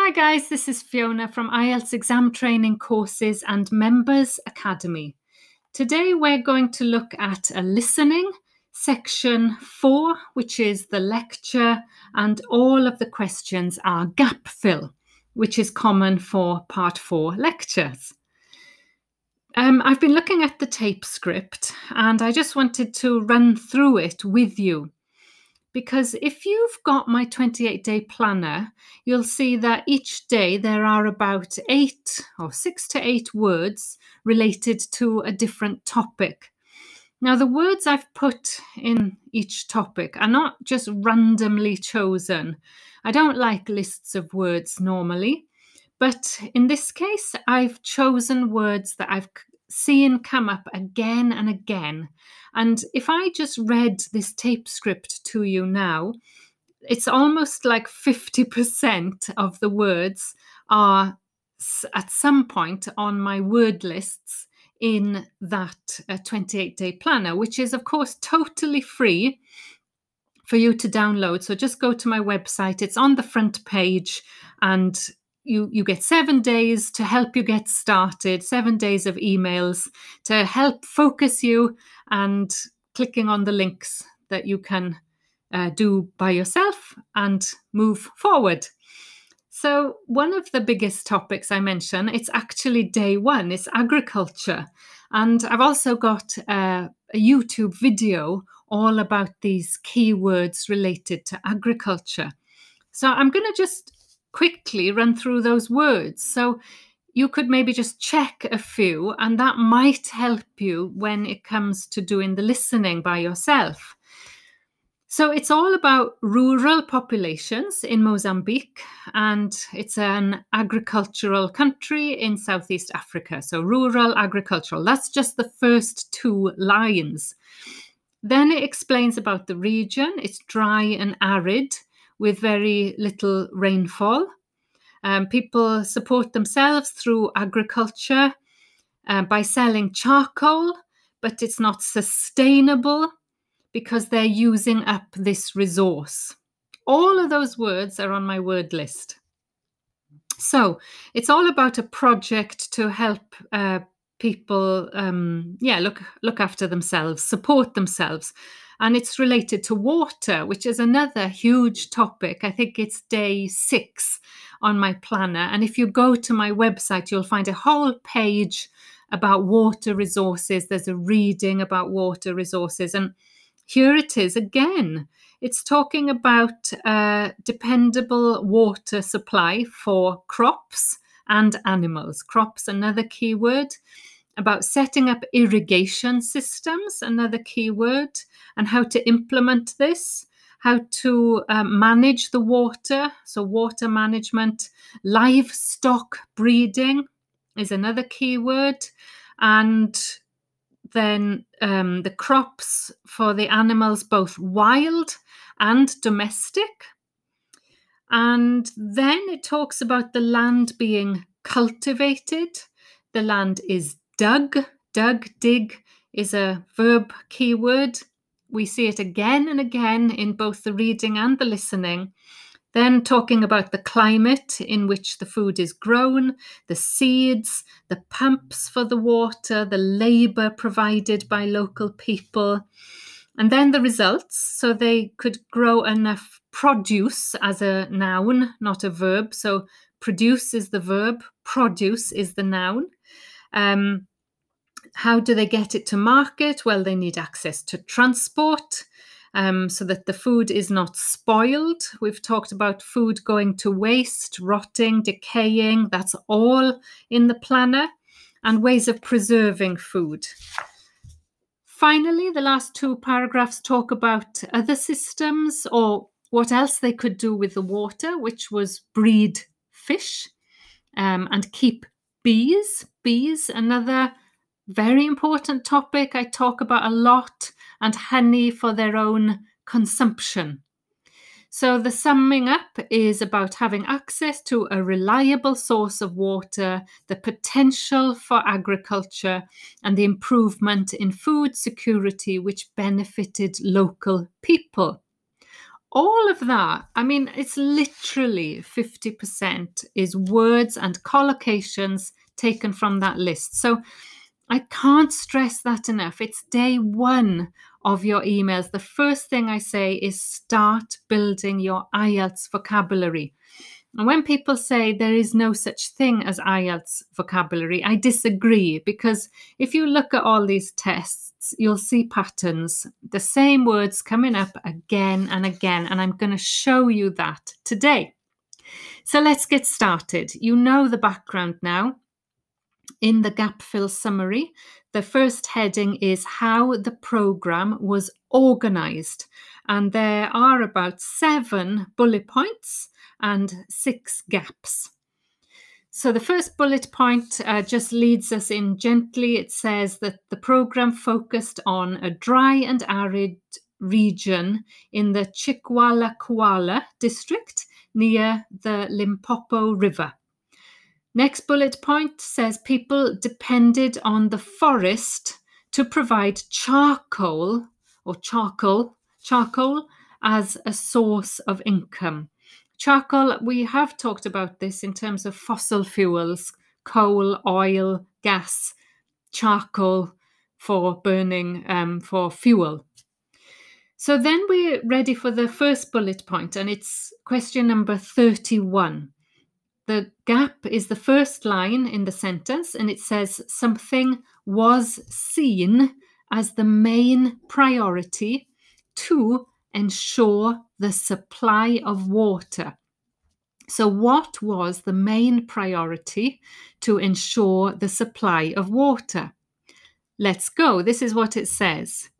Hi, guys, this is Fiona from IELTS Exam Training Courses and Members Academy. Today, we're going to look at a listening section four, which is the lecture, and all of the questions are gap fill, which is common for part four lectures. Um, I've been looking at the tape script and I just wanted to run through it with you because if you've got my 28 day planner, you'll see that each day there are about eight or six to eight words related to a different topic. Now, the words I've put in each topic are not just randomly chosen. I don't like lists of words normally, but in this case, I've chosen words that I've seen come up again and again. And if I just read this tape script to you now, it's almost like 50% of the words are at some point on my word lists in that uh, 28 day planner, which is, of course, totally free for you to download. So just go to my website, it's on the front page, and you you get seven days to help you get started seven days of emails to help focus you and clicking on the links that you can uh, do by yourself and move forward. So one of the biggest topics i mention it's actually day one it's agriculture. And i've also got a, a youtube video all about these keywords related to agriculture. So i'm going to just quickly run through those words. So you could maybe just check a few, and that might help you when it comes to doing the listening by yourself. So it's all about rural populations in Mozambique, and it's an agricultural country in Southeast Africa. So rural agricultural, that's just the first two lines. Then it explains about the region. It's dry and arid with very little rainfall. Um, people support themselves through agriculture uh, by selling charcoal, but it's not sustainable because they're using up this resource. All of those words are on my word list. So it's all about a project to help uh, people, um, yeah, look look after themselves, support themselves, and it's related to water, which is another huge topic. I think it's day six on my planner. And if you go to my website, you'll find a whole page about water resources. There's a reading about water resources. And here it is again. It's talking about uh, dependable water supply for crops and animals. Crops, another keyword about setting up irrigation systems, another key word, and how to implement this, how to um, manage the water, so water management, livestock breeding is another key word, and then um, the crops for the animals, both wild and domestic. And then it talks about the land being cultivated. The land is Dug, dug, dig is a verb keyword. We see it again and again in both the reading and the listening. Then talking about the climate in which the food is grown, the seeds, the pumps for the water, the labour provided by local people, and then the results. So they could grow enough produce as a noun, not a verb. So produce is the verb, produce is the noun. Um, how do they get it to market? Well, they need access to transport um, so that the food is not spoiled. We've talked about food going to waste, rotting, decaying. That's all in the planner, and ways of preserving food. Finally, the last two paragraphs talk about other systems or what else they could do with the water, which was breed fish um, and keep bees. Bees, another very important topic I talk about a lot, and honey for their own consumption. So, the summing up is about having access to a reliable source of water, the potential for agriculture, and the improvement in food security, which benefited local people. All of that, I mean, it's literally 50% is words and collocations taken from that list. So I can't stress that enough. It's day one of your emails. The first thing I say is start building your IELTS vocabulary. And when people say there is no such thing as IELTS vocabulary, I disagree because if you look at all these tests, you'll see patterns, the same words coming up again and again. And I'm going to show you that today. So let's get started. You know the background now. In the gap fill summary, the first heading is how the program was organized. And there are about seven bullet points and six gaps. So the first bullet point uh, just leads us in gently. It says that the program focused on a dry and arid region in the Chicualacuala district near the Limpopo River. Next bullet point says people depended on the forest to provide charcoal or charcoal charcoal as a source of income. Charcoal, we have talked about this in terms of fossil fuels, coal, oil, gas, charcoal for burning um, for fuel. So then we're ready for the first bullet point, and it's question number 31. The gap is the first line in the sentence, and it says something was seen as the main priority to ensure the supply of water. So, what was the main priority to ensure the supply of water? Let's go. This is what it says.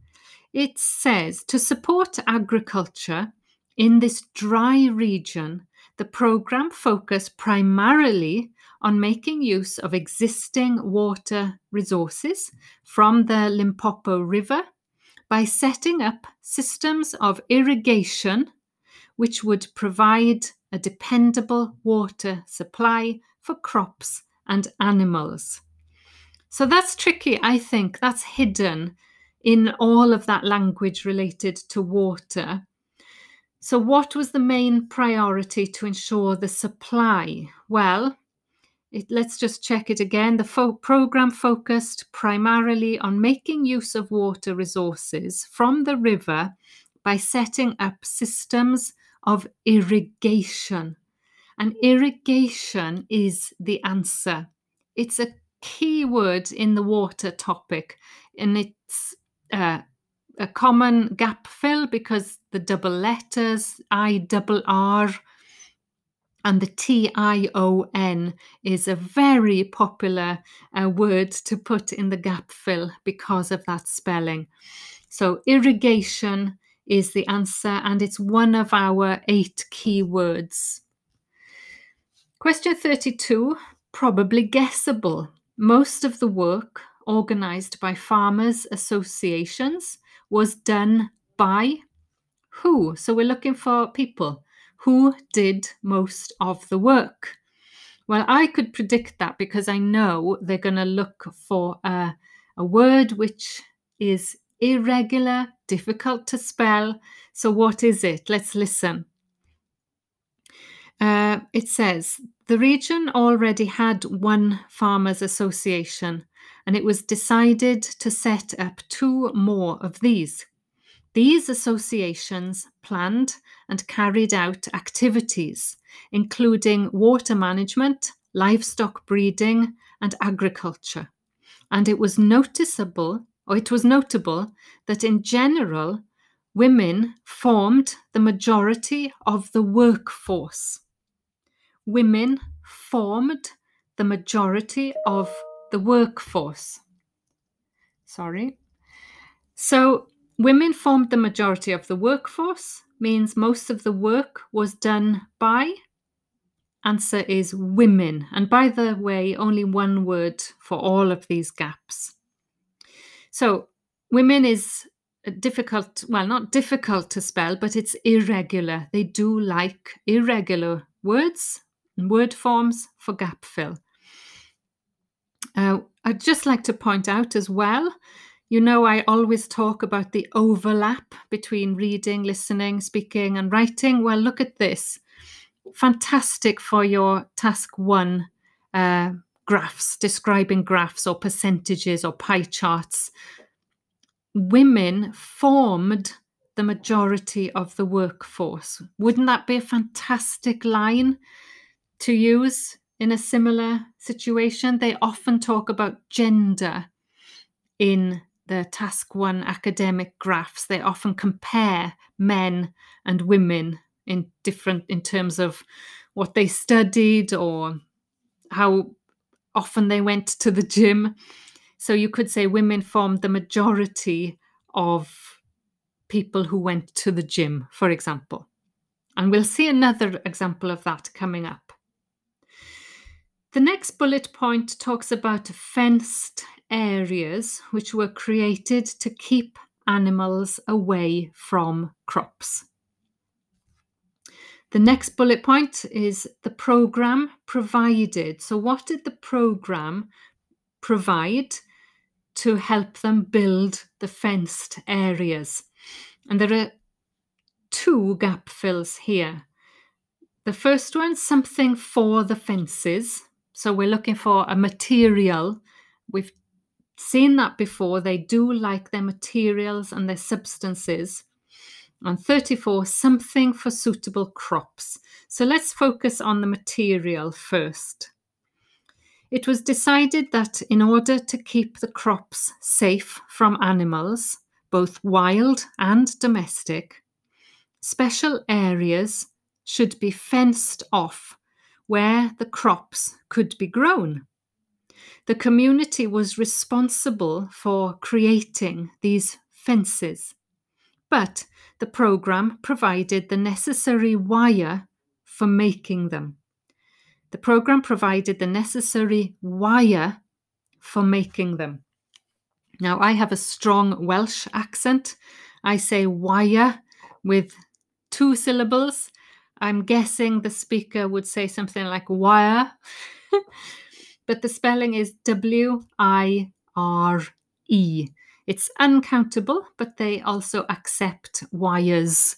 It says to support agriculture in this dry region, the program focused primarily on making use of existing water resources from the Limpopo River by setting up systems of irrigation which would provide a dependable water supply for crops and animals. So that's tricky, I think. That's hidden in all of that language related to water. So, what was the main priority to ensure the supply? Well, it, let's just check it again. The fo- program focused primarily on making use of water resources from the river by setting up systems of irrigation. And irrigation is the answer. It's a key word in the water topic, and it's uh, a common gap fill because the double letters I double R and the T I O N is a very popular uh, word to put in the gap fill because of that spelling. So, irrigation is the answer, and it's one of our eight keywords. Question 32 probably guessable. Most of the work organised by farmers' associations was done by who? So, we're looking for people who did most of the work? Well, I could predict that because I know they're going to look for a, a word which is irregular, difficult to spell. So, what is it? Let's listen. Uh, it says the region already had one farmers association, and it was decided to set up two more of these. These associations planned and carried out activities, including water management, livestock breeding, and agriculture. And it was noticeable, or it was notable, that in general, women formed the majority of the workforce. Women formed the majority of the workforce. Sorry. So, women formed the majority of the workforce, means most of the work was done by? Answer is women. And by the way, only one word for all of these gaps. So, women is difficult, well, not difficult to spell, but it's irregular. They do like irregular words and word forms for gap fill. Uh, I'd just like to point out as well You know, I always talk about the overlap between reading, listening, speaking, and writing. Well, look at this. Fantastic for your task one uh, graphs, describing graphs or percentages or pie charts. Women formed the majority of the workforce. Wouldn't that be a fantastic line to use in a similar situation? They often talk about gender in the task one academic graphs, they often compare men and women in different in terms of what they studied or how often they went to the gym. So you could say women formed the majority of people who went to the gym, for example. And we'll see another example of that coming up. The next bullet point talks about fenced areas which were created to keep animals away from crops. The next bullet point is the program provided. So, what did the program provide to help them build the fenced areas? And there are two gap fills here. The first one, something for the fences. So, we're looking for a material. We've seen that before. They do like their materials and their substances. And 34, something for suitable crops. So let's focus on the material first. It was decided that in order to keep the crops safe from animals, both wild and domestic, special areas should be fenced off where the crops could be grown. The community was responsible for creating these fences, but the program provided the necessary wire for making them. The program provided the necessary wire for making them. Now, I have a strong Welsh accent. I say wire with two syllables. I'm guessing the speaker would say something like wire. but the spelling is W I R E. It's uncountable, but they also accept wires,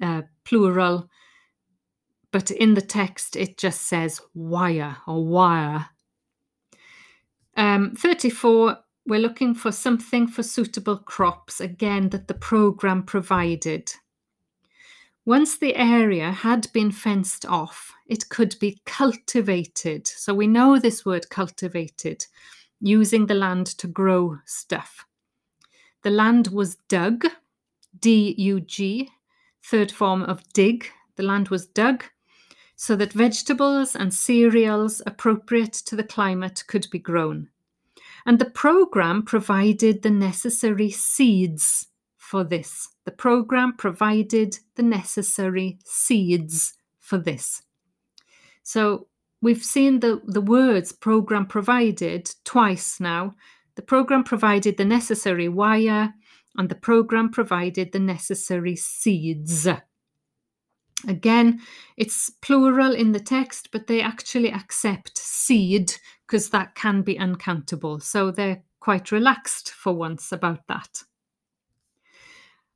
uh, plural. But in the text, it just says wire or wire. Um, 34, we're looking for something for suitable crops, again, that the program provided. Once the area had been fenced off, it could be cultivated. So we know this word cultivated, using the land to grow stuff. The land was dug, D U G, third form of dig. The land was dug so that vegetables and cereals appropriate to the climate could be grown. And the program provided the necessary seeds for this. The program provided the necessary seeds for this. So we've seen the, the words program provided twice now. The program provided the necessary wire, and the program provided the necessary seeds. Again, it's plural in the text, but they actually accept seed because that can be uncountable. So they're quite relaxed for once about that.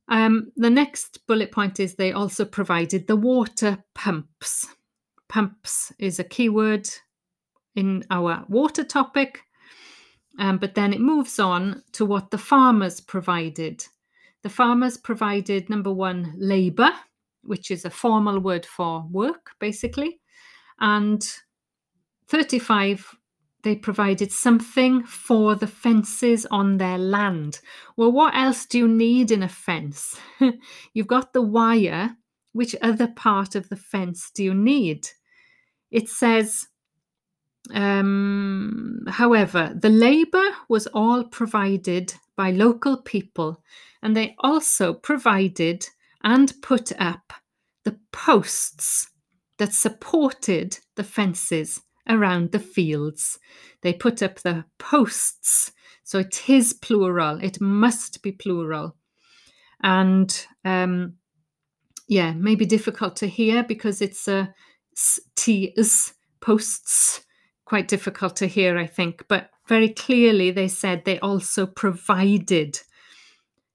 Um, the next bullet point is they also provided the water pumps. Pumps is a keyword in our water topic, um, but then it moves on to what the farmers provided. The farmers provided number one, labour, which is a formal word for work, basically, and 35 they provided something for the fences on their land. Well, what else do you need in a fence? You've got the wire. Which other part of the fence do you need? It says, um, however, the labour was all provided by local people, and they also provided and put up the posts that supported the fences around the fields. They put up the posts. So it is plural, it must be plural. And um, yeah, maybe difficult to hear because it's a T's posts, quite difficult to hear, I think, but very clearly they said they also provided,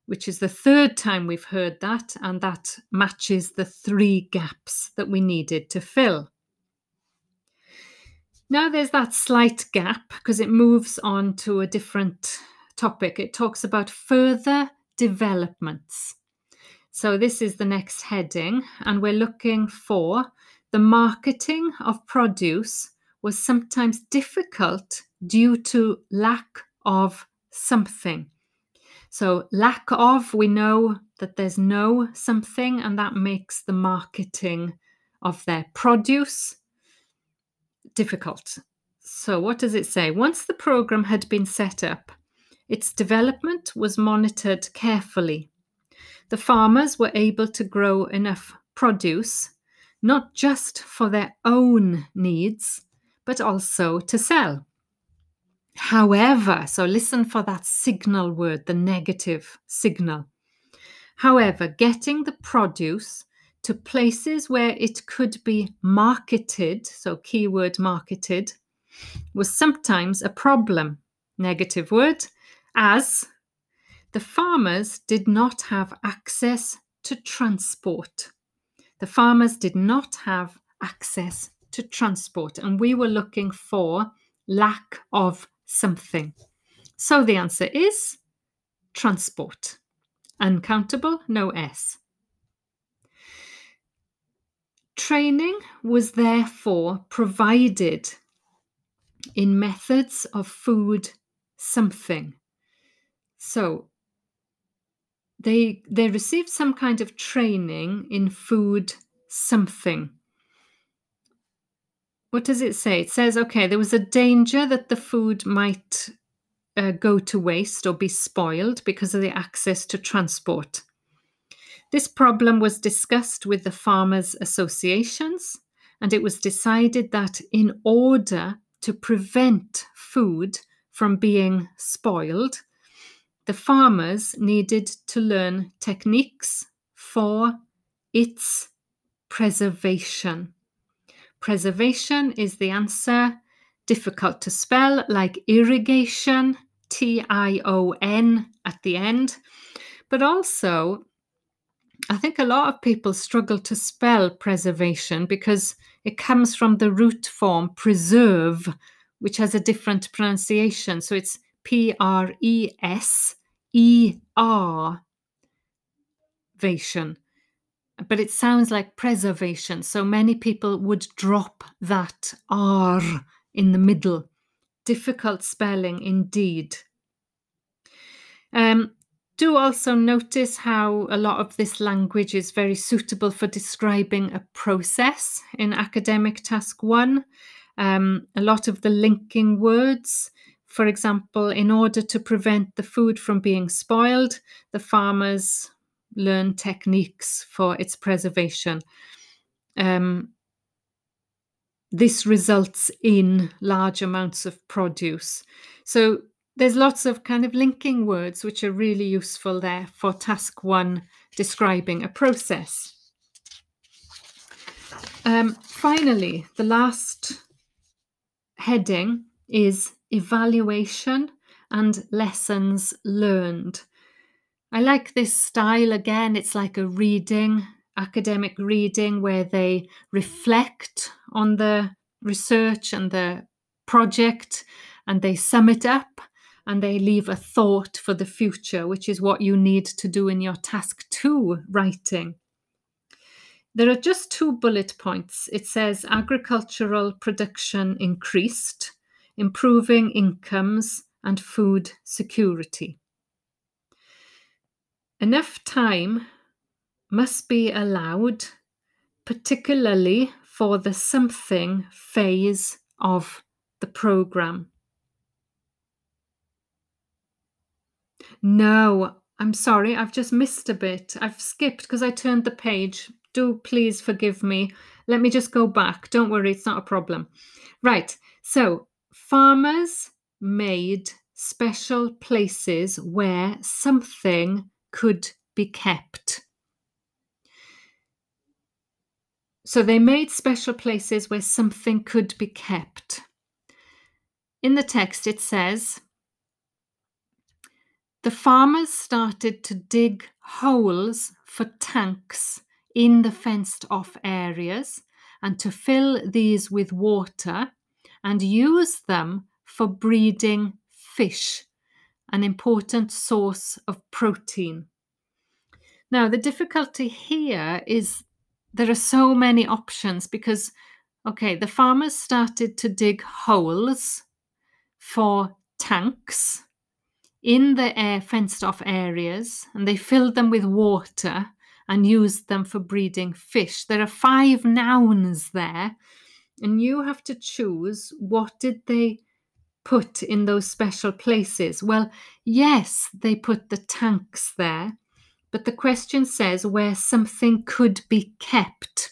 which is the third time we've heard that, and that matches the three gaps that we needed to fill. Now there's that slight gap because it moves on to a different topic. It talks about further developments. So this is the next heading, and we're looking for the marketing of produce was sometimes difficult due to lack of something. So, lack of, we know that there's no something, and that makes the marketing of their produce difficult. So, what does it say? Once the program had been set up, its development was monitored carefully. The farmers were able to grow enough produce, not just for their own needs, but also to sell. However, so listen for that signal word, the negative signal. However, getting the produce to places where it could be marketed, so keyword marketed, was sometimes a problem, negative word, as the farmers did not have access to transport. The farmers did not have access to transport, and we were looking for lack of something. So the answer is transport. Uncountable, no S. Training was therefore provided in methods of food something. So they they received some kind of training in food something. What does it say? It says, okay, there was a danger that the food might uh, go to waste or be spoiled because of the access to transport. This problem was discussed with the farmers' associations, and it was decided that in order to prevent food from being spoiled, the farmers needed to learn techniques for its preservation. Preservation is the answer. Difficult to spell, like irrigation, T I O N at the end. But also, I think a lot of people struggle to spell preservation because it comes from the root form preserve, which has a different pronunciation. So it's P R E S E R vation. But it sounds like preservation. So many people would drop that R in the middle. Difficult spelling indeed. Um, do also notice how a lot of this language is very suitable for describing a process in academic task one. Um, a lot of the linking words, for example, in order to prevent the food from being spoiled, the farmers learn techniques for its preservation. Um, this results in large amounts of produce. So there's lots of kind of linking words which are really useful there for task one describing a process. Um, finally, the last heading is evaluation and lessons learned. I like this style again. It's like a reading, academic reading, where they reflect on the research and the project and they sum it up and they leave a thought for the future, which is what you need to do in your task two writing. There are just two bullet points. It says agricultural production increased, improving incomes and food security. Enough time must be allowed, particularly for the something phase of the program. No, I'm sorry, I've just missed a bit. I've skipped because I turned the page. Do please forgive me. Let me just go back. Don't worry, it's not a problem. Right, so farmers made special places where something could be kept. So they made special places where something could be kept. in the text it says, the farmers started to dig holes for tanks in the fenced off areas and to fill these with water and use them for breeding fish, an important source of protein. Now, the difficulty here is there are so many options because, okay, the farmers started to dig holes for tanks in the air fenced off areas and they filled them with water and used them for breeding fish. There are five nouns there, and you have to choose what did they put in those special places. Well, yes, they put the tanks there, but the question says where something could be kept.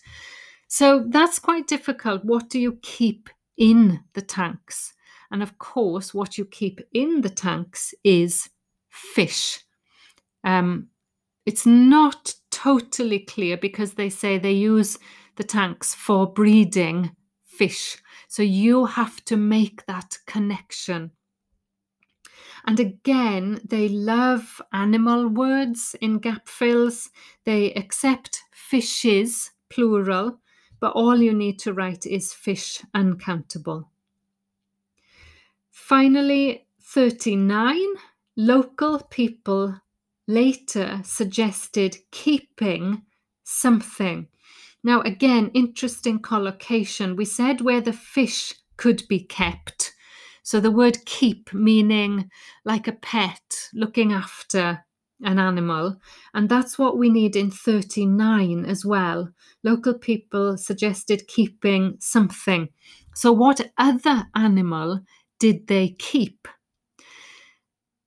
So that's quite difficult. What do you keep in the tanks? And of course, what you keep in the tanks is fish. Um, it's not totally clear because they say they use the tanks for breeding fish. So you have to make that connection. And again, they love animal words in gap fills. They accept fishes, plural, but all you need to write is fish uncountable. Finally, 39, local people later suggested keeping something. Now, again, interesting collocation. We said where the fish could be kept. So the word keep meaning like a pet, looking after an animal. And that's what we need in 39 as well. Local people suggested keeping something. So, what other animal did they keep?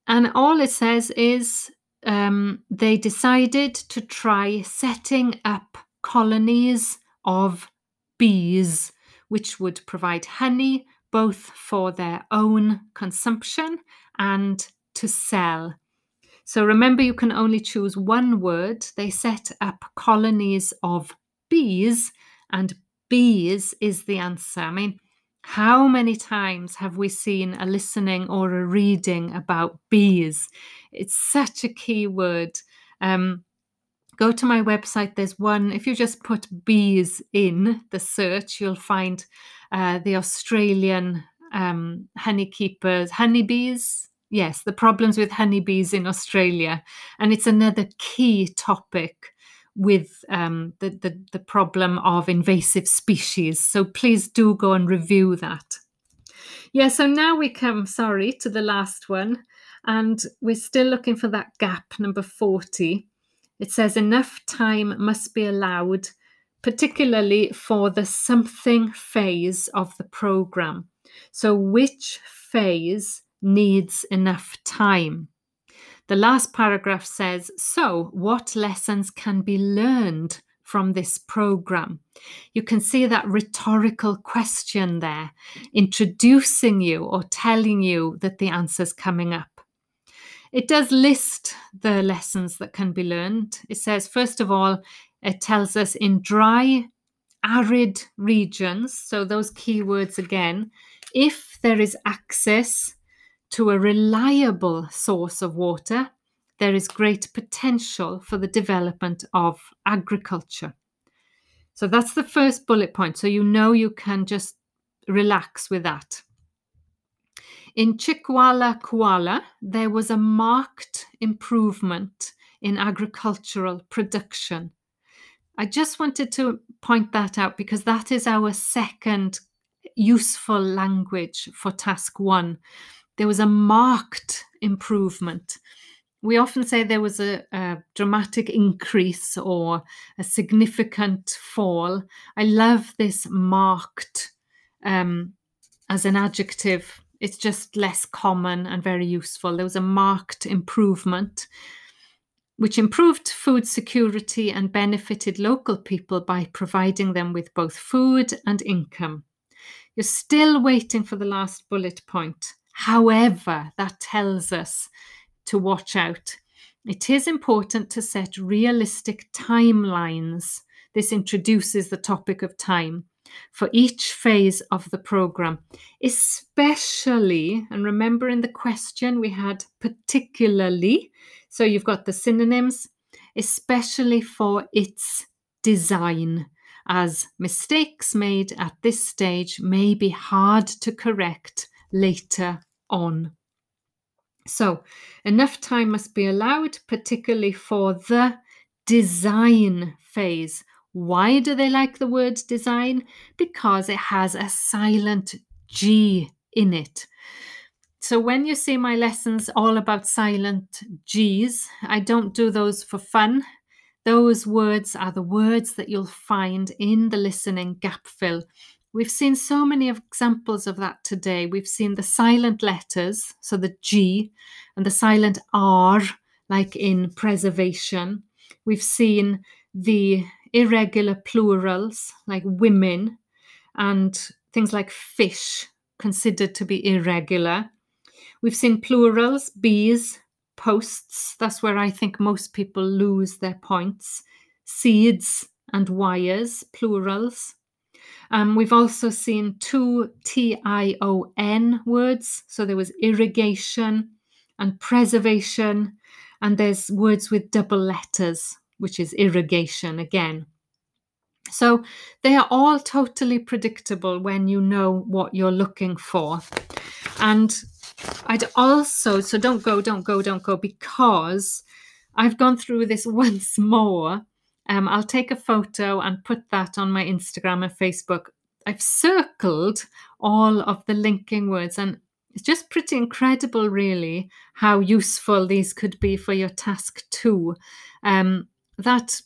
And all it says is um, they decided to try setting up colonies of bees, which would provide honey both for their own consumption and to sell. So remember, you can only choose one word. They set up colonies of bees, and bees is the answer. I mean, how many times have we seen a listening or a reading about bees? It's such a key word. Um, go to my website. There's one, if you just put bees in the search, you'll find uh, the Australian um, honeykeepers, honeybees. Yes, the problems with honeybees in Australia. And it's another key topic with um, the, the, the problem of invasive species. So please do go and review that. Yeah, so now we come, sorry, to the last one. And we're still looking for that gap, number 40. It says enough time must be allowed, particularly for the something phase of the program. So, which phase needs enough time? The last paragraph says So, what lessons can be learned from this program? You can see that rhetorical question there, introducing you or telling you that the answer's coming up. It does list the lessons that can be learned. It says, first of all, it tells us in dry, arid regions, so those keywords again, if there is access to a reliable source of water, there is great potential for the development of agriculture. So that's the first bullet point. So you know you can just relax with that. In Chicualacuala, there was a marked improvement in agricultural production. I just wanted to point that out because that is our second useful language for task one there was a marked improvement. We often say there was a, a, dramatic increase or a significant fall. I love this marked um, as an adjective. It's just less common and very useful. There was a marked improvement, which improved food security and benefited local people by providing them with both food and income. You're still waiting for the last bullet point. However, that tells us to watch out. It is important to set realistic timelines. This introduces the topic of time. for each phase of the program, especially, and remember in the question we had particularly, so you've got the synonyms, especially for its design, as mistakes made at this stage may be hard to correct later on. So, enough time must be allowed, particularly for the design phase. Why do they like the word design? Because it has a silent G in it. So, when you see my lessons all about silent G's, I don't do those for fun. Those words are the words that you'll find in the listening gap fill. We've seen so many examples of that today. We've seen the silent letters, so the G, and the silent R, like in preservation. We've seen the irregular plurals, like women, and things like fish, considered to be irregular. We've seen plurals, bees, posts. That's where I think most people lose their points. Seeds and wires, plurals. Um, we've also seen two T I O N words. So there was irrigation and preservation. And there's words with double letters, which is irrigation again. So they are all totally predictable when you know what you're looking for. And I'd also, so don't go, don't go, don't go, because I've gone through this once more. Um, I'll take a photo and put that on my Instagram and Facebook. I've circled all of the linking words, and it's just pretty incredible, really, how useful these could be for your task two. Um, that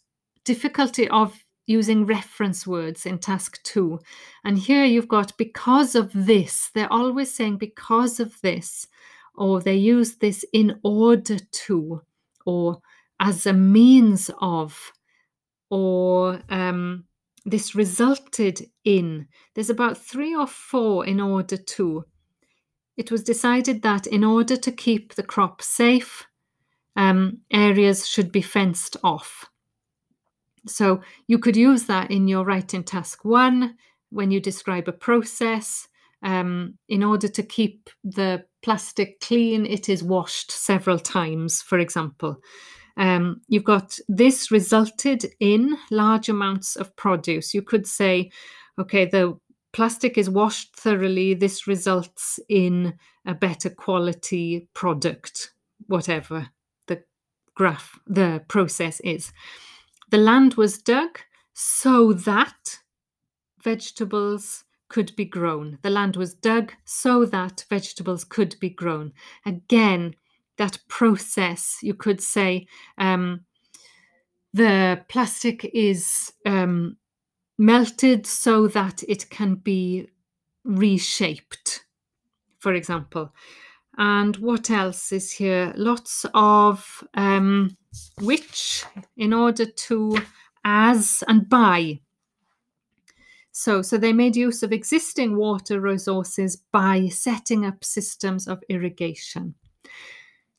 difficulty of using reference words in task two. And here you've got because of this. They're always saying because of this, or they use this in order to, or as a means of, or um, this resulted in. There's about three or four in order to. It was decided that in order to keep the crop safe, um, areas should be fenced off. So you could use that in your writing task one when you describe a process. Um, in order to keep the plastic clean, it is washed several times, for example. Um, you've got this resulted in large amounts of produce. You could say, okay, the plastic is washed thoroughly. This results in a better quality product, whatever the graph, the process is. The land was dug so that vegetables could be grown. The land was dug so that vegetables could be grown. Again, that process, you could say, um, the plastic is um, melted so that it can be reshaped, for example. And what else is here? Lots of um, which, in order to, as, and by. So, so they made use of existing water resources by setting up systems of irrigation.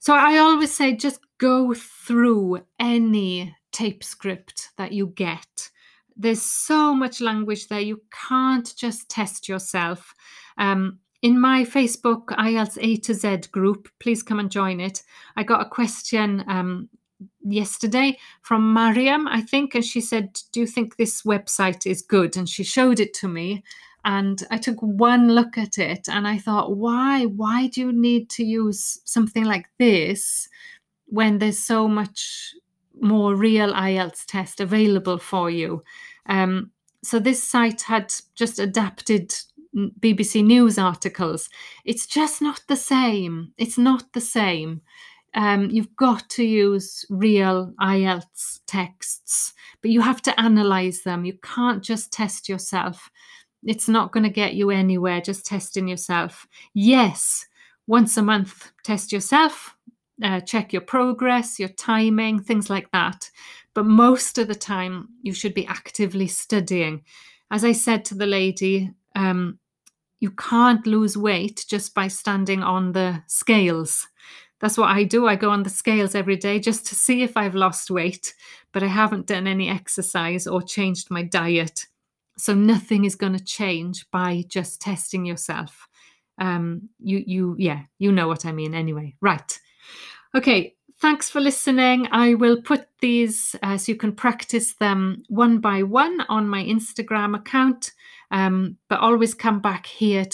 So I always say just go through any tape script that you get. There's so much language there, you can't just test yourself. Um, in my Facebook IELTS A to Z group, please come and join it. I got a question um, yesterday from Mariam, I think, and she said, Do you think this website is good? And she showed it to me. And I took one look at it and I thought, why? Why do you need to use something like this when there's so much more real IELTS test available for you? Um, so this site had just adapted BBC News articles. It's just not the same. It's not the same. Um, you've got to use real IELTS texts, but you have to analyze them. You can't just test yourself. It's not going to get you anywhere just testing yourself. Yes, once a month, test yourself, uh, check your progress, your timing, things like that. But most of the time, you should be actively studying. As I said to the lady, um, you can't lose weight just by standing on the scales. That's what I do. I go on the scales every day just to see if I've lost weight, but I haven't done any exercise or changed my diet. So nothing is going to change by just testing yourself. Um, you, you, yeah, you know what I mean anyway. Right. Okay. Thanks for listening. I will put these uh, so you can practice them one by one on my Instagram account. Um, but always come back here to